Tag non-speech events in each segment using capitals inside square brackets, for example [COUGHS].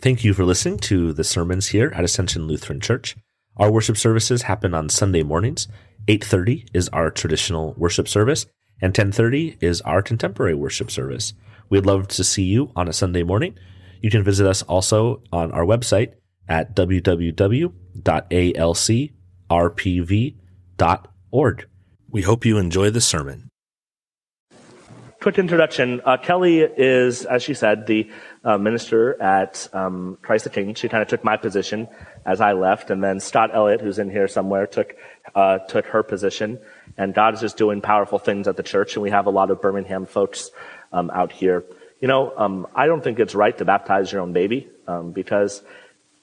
Thank you for listening to the sermons here at Ascension Lutheran Church. Our worship services happen on Sunday mornings. 8:30 is our traditional worship service and 10:30 is our contemporary worship service. We'd love to see you on a Sunday morning. You can visit us also on our website at www.alcrpv.org. We hope you enjoy the sermon. Quick introduction. Uh, Kelly is, as she said, the uh, minister at um, Christ the King. She kind of took my position as I left, and then Scott Elliott, who's in here somewhere, took uh, took her position. And God is just doing powerful things at the church, and we have a lot of Birmingham folks um, out here. You know, um, I don't think it's right to baptize your own baby um, because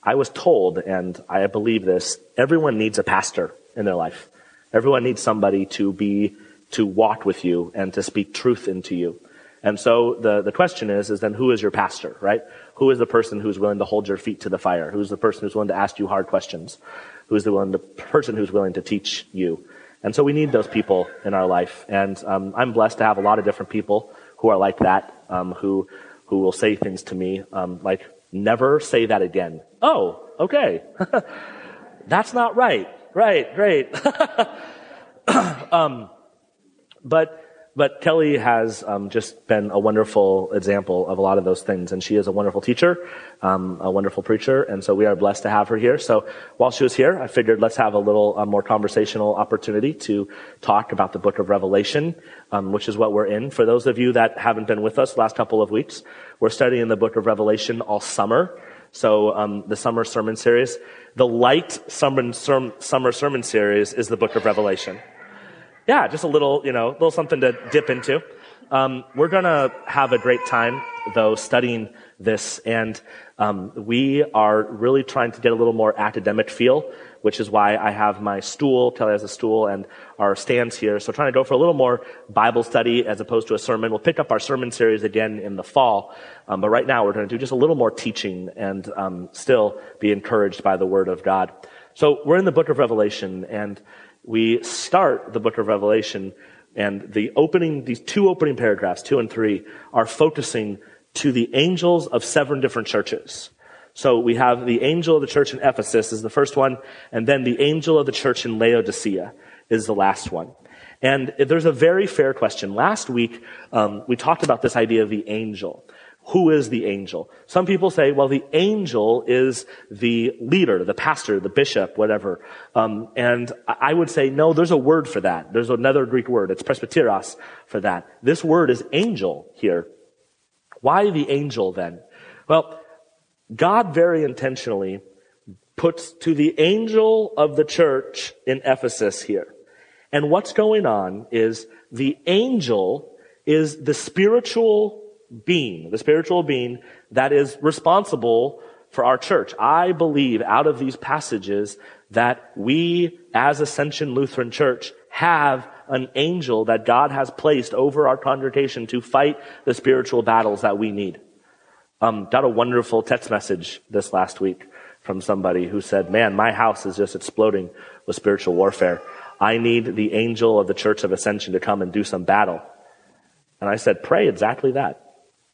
I was told, and I believe this: everyone needs a pastor in their life. Everyone needs somebody to be to walk with you and to speak truth into you. And so the, the question is, is then who is your pastor, right? Who is the person who's willing to hold your feet to the fire? Who's the person who's willing to ask you hard questions? Who's the, willing, the person who's willing to teach you? And so we need those people in our life. And um, I'm blessed to have a lot of different people who are like that, um, who, who will say things to me um, like, never say that again. Oh, okay. [LAUGHS] That's not right. Right, great. [LAUGHS] um, but but Kelly has um, just been a wonderful example of a lot of those things, and she is a wonderful teacher, um, a wonderful preacher, and so we are blessed to have her here. So while she was here, I figured let's have a little uh, more conversational opportunity to talk about the Book of Revelation, um, which is what we're in. For those of you that haven't been with us last couple of weeks, we're studying the Book of Revelation all summer. So um, the summer sermon series, the light summer, summer sermon series, is the Book of Revelation yeah, just a little, you know, a little something to dip into. Um, we're gonna have a great time though studying this, and um, we are really trying to get a little more academic feel, which is why I have my stool. Kelly has a stool, and our stands here. So trying to go for a little more Bible study as opposed to a sermon. We'll pick up our sermon series again in the fall, um, but right now we're going to do just a little more teaching and um, still be encouraged by the Word of God. So we're in the book of Revelation, and we start the book of Revelation and the opening, these two opening paragraphs, two and three, are focusing to the angels of seven different churches. So we have the angel of the church in Ephesus is the first one, and then the angel of the church in Laodicea is the last one. And there's a very fair question. Last week, um, we talked about this idea of the angel who is the angel? Some people say, well, the angel is the leader, the pastor, the bishop, whatever. Um, and I would say, no, there's a word for that. There's another Greek word. It's presbyteros for that. This word is angel here. Why the angel then? Well, God very intentionally puts to the angel of the church in Ephesus here. And what's going on is the angel is the spiritual being, the spiritual being that is responsible for our church. I believe out of these passages that we as Ascension Lutheran Church have an angel that God has placed over our congregation to fight the spiritual battles that we need. Um, got a wonderful text message this last week from somebody who said, man, my house is just exploding with spiritual warfare. I need the angel of the Church of Ascension to come and do some battle. And I said, pray exactly that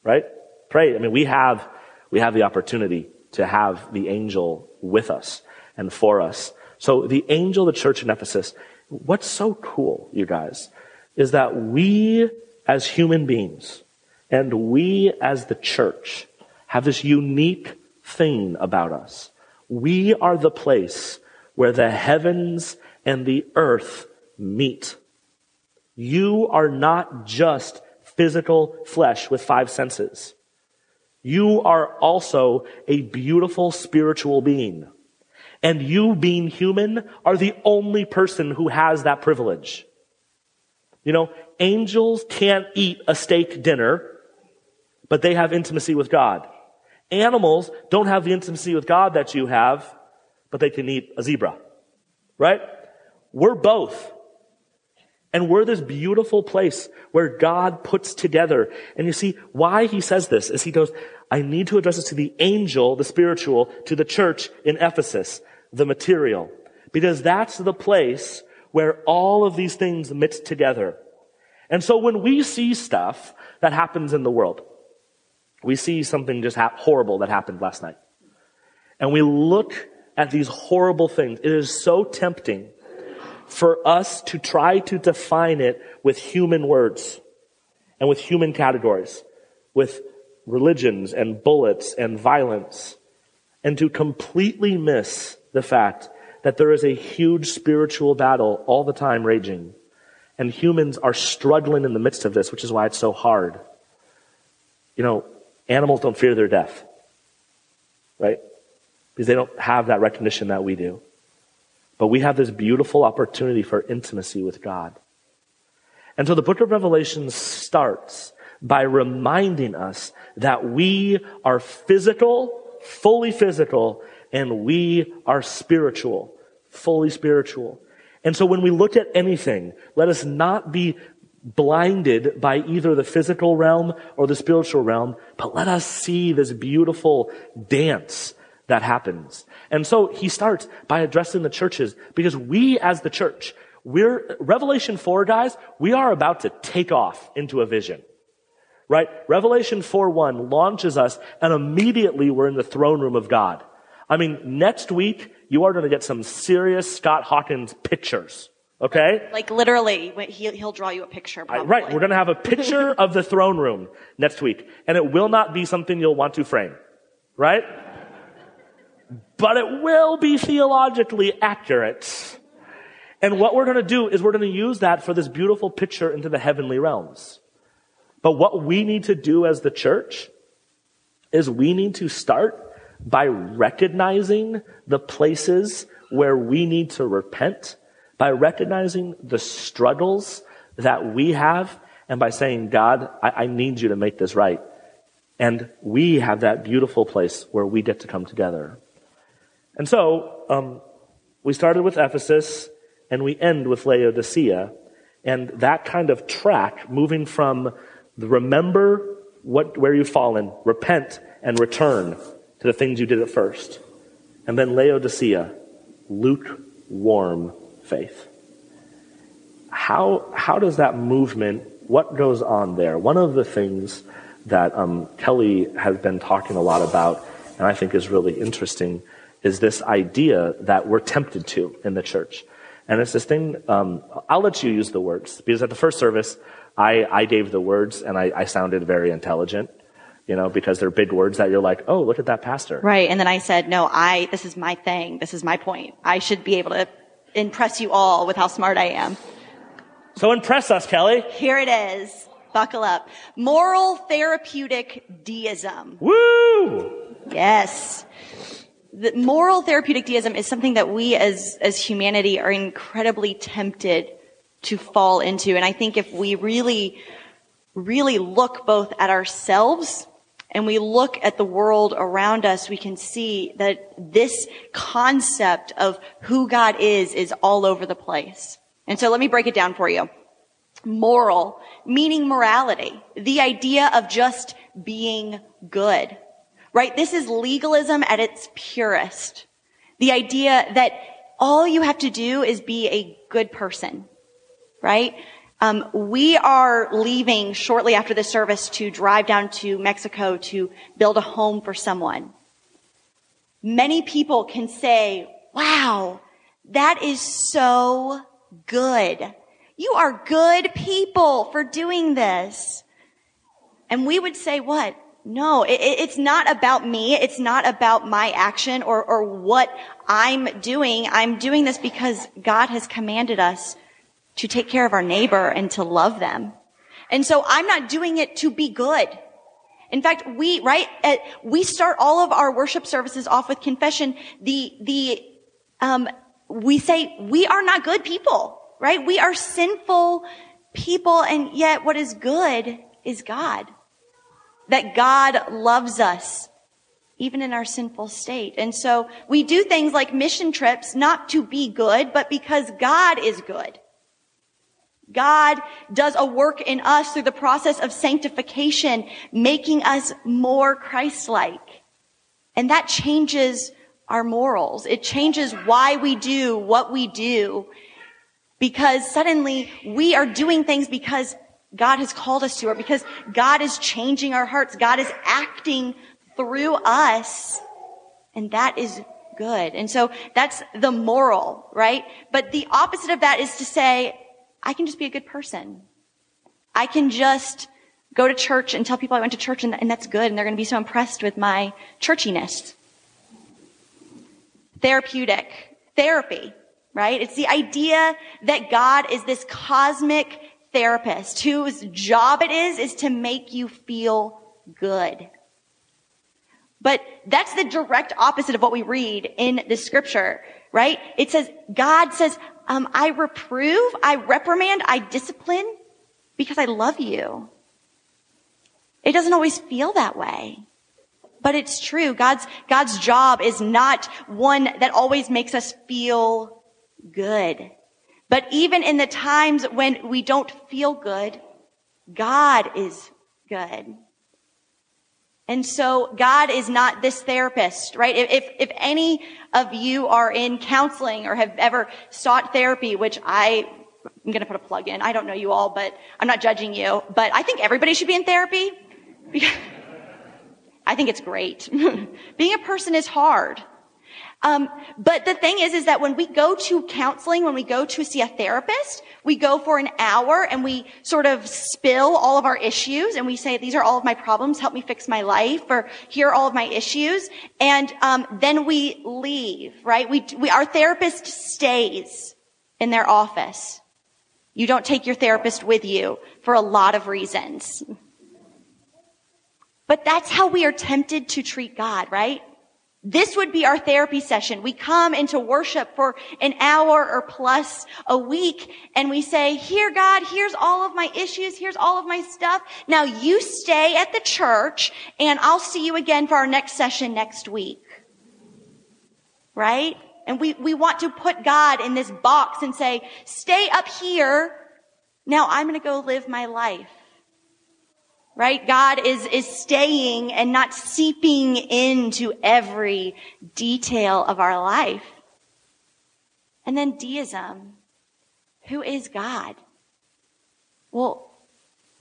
right? Pray. I mean, we have, we have the opportunity to have the angel with us and for us. So the angel the church in Ephesus, what's so cool, you guys, is that we as human beings and we as the church have this unique thing about us. We are the place where the heavens and the earth meet. You are not just physical flesh with five senses. You are also a beautiful spiritual being. And you being human are the only person who has that privilege. You know, angels can't eat a steak dinner, but they have intimacy with God. Animals don't have the intimacy with God that you have, but they can eat a zebra. Right? We're both. And we're this beautiful place where God puts together. And you see, why he says this is he goes, I need to address this to the angel, the spiritual, to the church in Ephesus, the material. Because that's the place where all of these things mix together. And so when we see stuff that happens in the world, we see something just horrible that happened last night. and we look at these horrible things, it is so tempting for us to try to define it with human words and with human categories, with religions and bullets and violence, and to completely miss the fact that there is a huge spiritual battle all the time raging. And humans are struggling in the midst of this, which is why it's so hard. You know, animals don't fear their death, right? Because they don't have that recognition that we do. But we have this beautiful opportunity for intimacy with God. And so the book of Revelation starts by reminding us that we are physical, fully physical, and we are spiritual, fully spiritual. And so when we look at anything, let us not be blinded by either the physical realm or the spiritual realm, but let us see this beautiful dance that happens. And so he starts by addressing the churches because we as the church, we're, Revelation 4 guys, we are about to take off into a vision. Right? Revelation 4 1 launches us and immediately we're in the throne room of God. I mean, next week, you are going to get some serious Scott Hawkins pictures. Okay? Like literally, he'll, he'll draw you a picture. I, right. We're going to have a picture [LAUGHS] of the throne room next week. And it will not be something you'll want to frame. Right? But it will be theologically accurate. And what we're going to do is we're going to use that for this beautiful picture into the heavenly realms. But what we need to do as the church is we need to start by recognizing the places where we need to repent, by recognizing the struggles that we have, and by saying, God, I, I need you to make this right. And we have that beautiful place where we get to come together. And so, um, we started with Ephesus and we end with Laodicea. And that kind of track, moving from the remember what, where you've fallen, repent and return to the things you did at first. And then Laodicea, lukewarm faith. How, how does that movement, what goes on there? One of the things that um, Kelly has been talking a lot about, and I think is really interesting, is this idea that we're tempted to in the church. And it's this thing, um, I'll let you use the words, because at the first service, I, I gave the words and I, I sounded very intelligent, you know, because they're big words that you're like, oh, look at that pastor. Right. And then I said, no, I, this is my thing. This is my point. I should be able to impress you all with how smart I am. So impress us, Kelly. Here it is. Buckle up. Moral therapeutic deism. Woo! Yes the moral therapeutic deism is something that we as, as humanity are incredibly tempted to fall into. And I think if we really, really look both at ourselves and we look at the world around us, we can see that this concept of who God is is all over the place. And so let me break it down for you. Moral, meaning morality, the idea of just being good right? This is legalism at its purest. The idea that all you have to do is be a good person, right? Um, we are leaving shortly after the service to drive down to Mexico to build a home for someone. Many people can say, wow, that is so good. You are good people for doing this. And we would say what? No, it, it's not about me. It's not about my action or, or what I'm doing. I'm doing this because God has commanded us to take care of our neighbor and to love them. And so I'm not doing it to be good. In fact, we, right, at, we start all of our worship services off with confession. The, the, um, we say we are not good people, right? We are sinful people and yet what is good is God that God loves us even in our sinful state. And so we do things like mission trips not to be good, but because God is good. God does a work in us through the process of sanctification, making us more Christ-like. And that changes our morals. It changes why we do what we do because suddenly we are doing things because God has called us to or because God is changing our hearts. God is acting through us And that is good. And so that's the moral, right? But the opposite of that is to say, I can just be a good person. I can just go to church and tell people I went to church and, and that's good and they're going to be so impressed with my churchiness. Therapeutic. Therapy, right? It's the idea that God is this cosmic therapist whose job it is, is to make you feel good. But that's the direct opposite of what we read in the scripture, right? It says, God says, um, I reprove, I reprimand, I discipline because I love you. It doesn't always feel that way. But it's true. God's, God's job is not one that always makes us feel good. But even in the times when we don't feel good, God is good. And so God is not this therapist, right? If, if any of you are in counseling or have ever sought therapy, which I, I'm going to put a plug in. I don't know you all, but I'm not judging you, but I think everybody should be in therapy. [LAUGHS] I think it's great. [LAUGHS] Being a person is hard. Um, but the thing is, is that when we go to counseling, when we go to see a therapist, we go for an hour and we sort of spill all of our issues and we say, these are all of my problems. Help me fix my life or here are all of my issues. And, um, then we leave, right? We, we, our therapist stays in their office. You don't take your therapist with you for a lot of reasons. But that's how we are tempted to treat God, right? This would be our therapy session. We come into worship for an hour or plus a week and we say, here God, here's all of my issues. Here's all of my stuff. Now you stay at the church and I'll see you again for our next session next week. Right? And we, we want to put God in this box and say, stay up here. Now I'm going to go live my life right? God is, is staying and not seeping into every detail of our life. And then deism. Who is God? Well,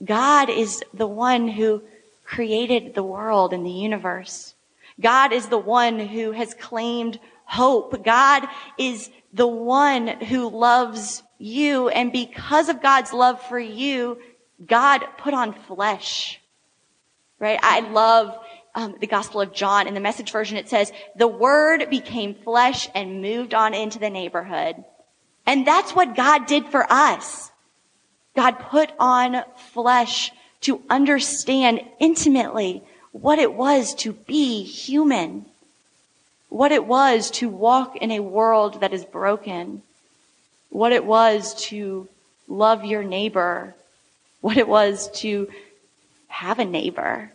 God is the one who created the world and the universe. God is the one who has claimed hope. God is the one who loves you. And because of God's love for you, God put on flesh, right? I love um, the Gospel of John. In the message version, it says, the word became flesh and moved on into the neighborhood. And that's what God did for us. God put on flesh to understand intimately what it was to be human, what it was to walk in a world that is broken, what it was to love your neighbor what it was to have a neighbor.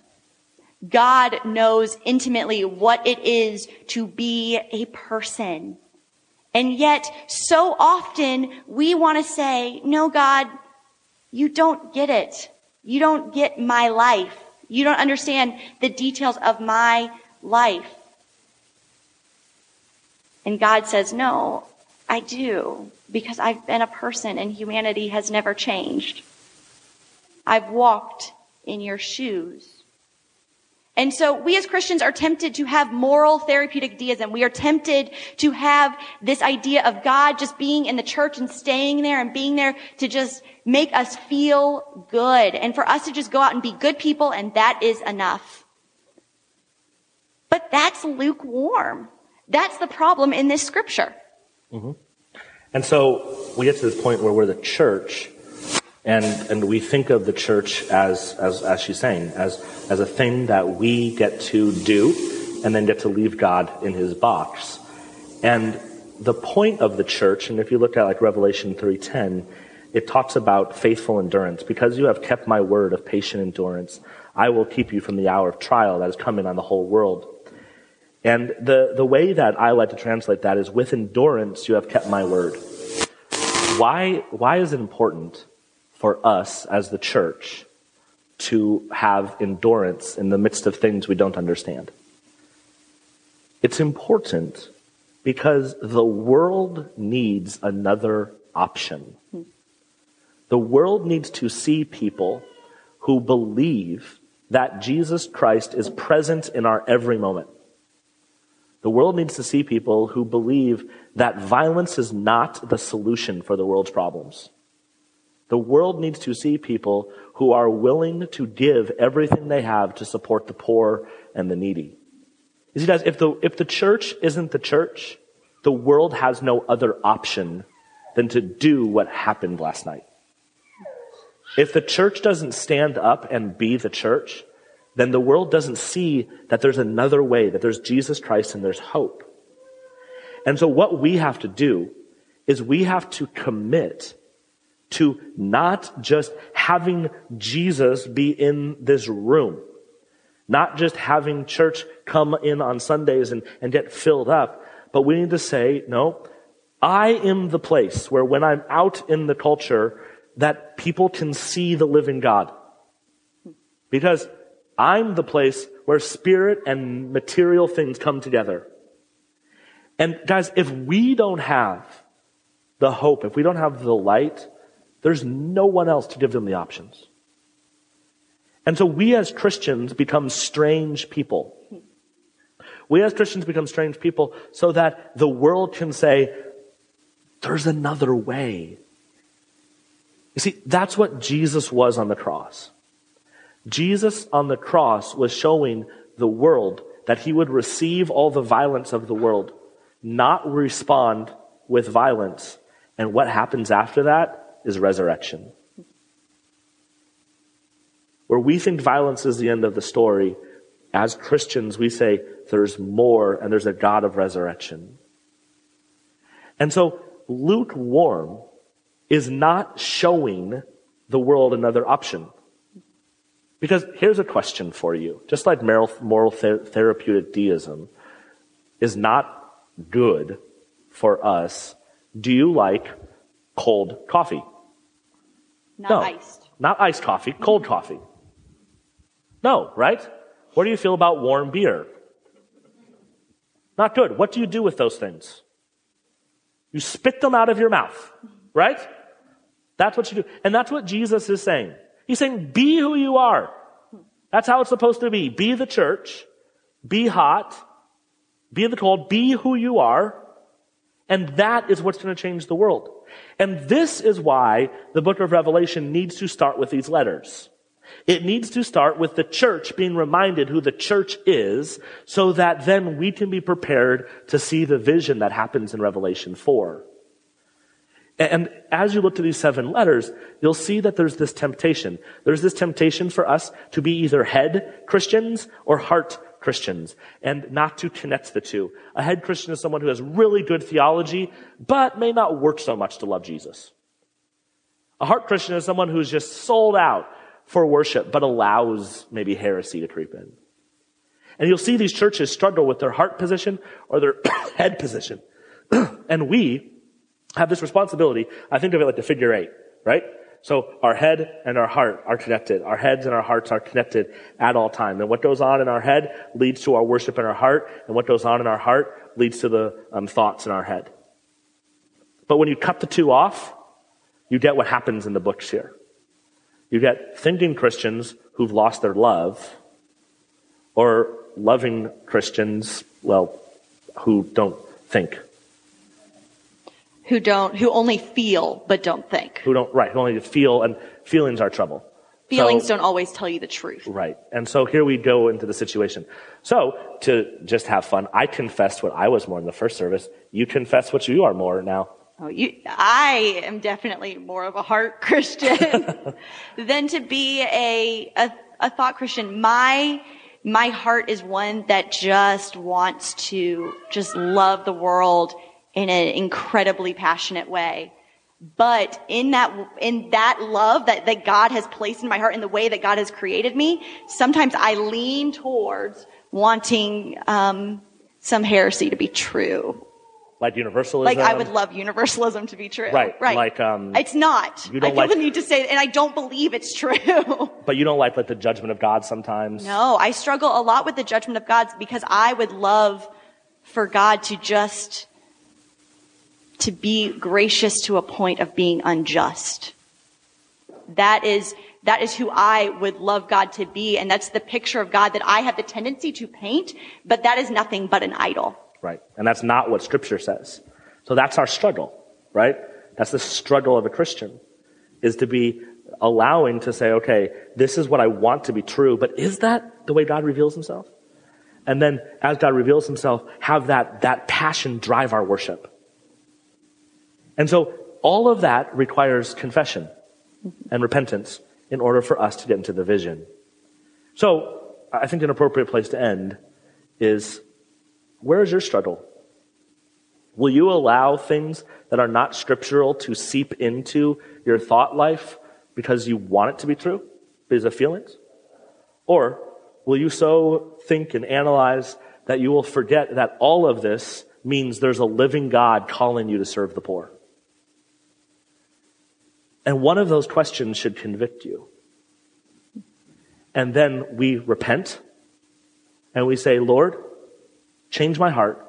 God knows intimately what it is to be a person. And yet, so often we want to say, no, God, you don't get it. You don't get my life. You don't understand the details of my life. And God says, no, I do, because I've been a person and humanity has never changed. I've walked in your shoes. And so we as Christians are tempted to have moral therapeutic deism. We are tempted to have this idea of God just being in the church and staying there and being there to just make us feel good and for us to just go out and be good people and that is enough. But that's lukewarm. That's the problem in this scripture. Mm-hmm. And so we get to this point where we're the church and, and we think of the church as, as, as she's saying, as, as a thing that we get to do and then get to leave God in his box. And the point of the church, and if you look at like Revelation 3.10, it talks about faithful endurance. Because you have kept my word of patient endurance, I will keep you from the hour of trial that is coming on the whole world. And the, the way that I like to translate that is with endurance you have kept my word. Why, why is it important for us as the church to have endurance in the midst of things we don't understand. It's important because the world needs another option. The world needs to see people who believe that Jesus Christ is present in our every moment. The world needs to see people who believe that violence is not the solution for the world's problems. The world needs to see people who are willing to give everything they have to support the poor and the needy. You see, guys, if the, if the church isn't the church, the world has no other option than to do what happened last night. If the church doesn't stand up and be the church, then the world doesn't see that there's another way, that there's Jesus Christ and there's hope. And so what we have to do is we have to commit to not just having Jesus be in this room, not just having church come in on Sundays and, and get filled up, but we need to say, no, I am the place where when I'm out in the culture, that people can see the living God. Because I'm the place where spirit and material things come together. And guys, if we don't have the hope, if we don't have the light, there's no one else to give them the options. And so we as Christians become strange people. We as Christians become strange people so that the world can say, there's another way. You see, that's what Jesus was on the cross. Jesus on the cross was showing the world that he would receive all the violence of the world, not respond with violence. And what happens after that is resurrection. Where we think violence is the end of the story, as Christians, we say there's more and there's a God of resurrection. And so lukewarm is not showing the world another option. Because here's a question for you. Just like moral, moral ther- therapeutic deism is not good for us, do you like cold coffee? Not no. iced. Not iced coffee, cold coffee. No, right? What do you feel about warm beer? Not good. What do you do with those things? You spit them out of your mouth, right? That's what you do. And that's what Jesus is saying. He's saying, be who you are. That's how it's supposed to be. Be the church. Be hot. Be the cold. Be who you are. And that is what's going to change the world. And this is why the book of Revelation needs to start with these letters. It needs to start with the church being reminded who the church is so that then we can be prepared to see the vision that happens in Revelation 4. And as you look to these seven letters, you'll see that there's this temptation. There's this temptation for us to be either head Christians or heart Christians and not to connect the two. A head Christian is someone who has really good theology, but may not work so much to love Jesus. A heart Christian is someone who's just sold out for worship, but allows maybe heresy to creep in. And you'll see these churches struggle with their heart position or their [COUGHS] head position. [COUGHS] and we, have this responsibility. I think of it like the figure eight, right? So our head and our heart are connected. Our heads and our hearts are connected at all time. And what goes on in our head leads to our worship in our heart, and what goes on in our heart leads to the um, thoughts in our head. But when you cut the two off, you get what happens in the books here. You get thinking Christians who've lost their love, or loving Christians, well, who don't think who don't, who only feel but don't think. Who don't, right, who only feel, and feelings are trouble. Feelings so, don't always tell you the truth. Right. And so here we go into the situation. So, to just have fun, I confessed what I was more in the first service. You confess what you are more now. Oh, you, I am definitely more of a heart [LAUGHS] Christian [LAUGHS] than to be a, a, a thought Christian. My, my heart is one that just wants to just love the world in an incredibly passionate way. But in that, in that love that, that God has placed in my heart in the way that God has created me, sometimes I lean towards wanting, um, some heresy to be true. Like universalism? Like I would love universalism to be true. Right. Right. Like, um, it's not. You don't I feel like, the need to say, and I don't believe it's true. [LAUGHS] But you don't like, like the judgment of God sometimes? No, I struggle a lot with the judgment of God because I would love for God to just, to be gracious to a point of being unjust. That is, that is who I would love God to be. And that's the picture of God that I have the tendency to paint, but that is nothing but an idol. right? And that's not what Scripture says. So that's our struggle, right? That's the struggle of a Christian, is to be allowing to say, okay, this is what I want to be true, but is that the way God reveals himself? And then as God reveals himself, have that, that passion drive our worship. And so all of that requires confession and repentance in order for us to get into the vision. So I think an appropriate place to end is where is your struggle? Will you allow things that are not scriptural to seep into your thought life because you want it to be true because of feelings? Or will you so think and analyze that you will forget that all of this means there's a living God calling you to serve the poor? And one of those questions should convict you. And then we repent and we say, Lord, change my heart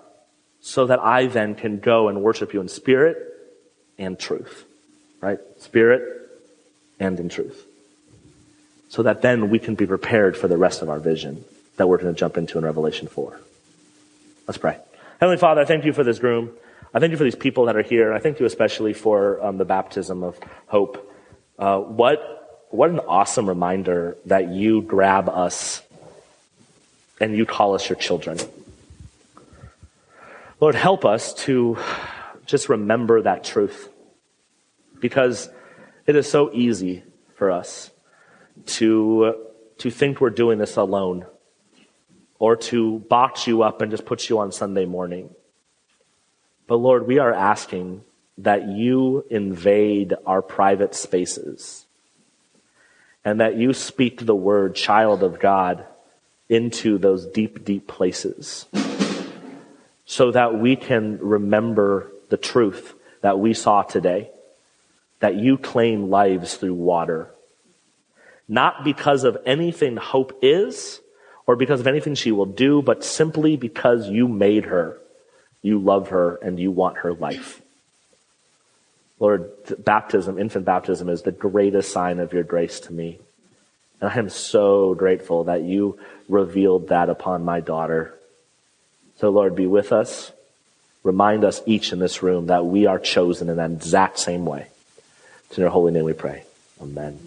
so that I then can go and worship you in spirit and truth. Right? Spirit and in truth. So that then we can be prepared for the rest of our vision that we're going to jump into in Revelation 4. Let's pray. Heavenly Father, I thank you for this room. I thank you for these people that are here. and I thank you especially for um, the baptism of hope. Uh, what, what an awesome reminder that you grab us and you call us your children. Lord, help us to just remember that truth because it is so easy for us to, to think we're doing this alone or to box you up and just put you on Sunday morning. But Lord, we are asking that you invade our private spaces and that you speak the word child of God into those deep, deep places so that we can remember the truth that we saw today that you claim lives through water. Not because of anything hope is or because of anything she will do, but simply because you made her, you love her, and you want her life. Lord, baptism, infant baptism is the greatest sign of your grace to me. And I am so grateful that you revealed that upon my daughter. So Lord, be with us. Remind us each in this room that we are chosen in that exact same way. It's in your holy name we pray. Amen.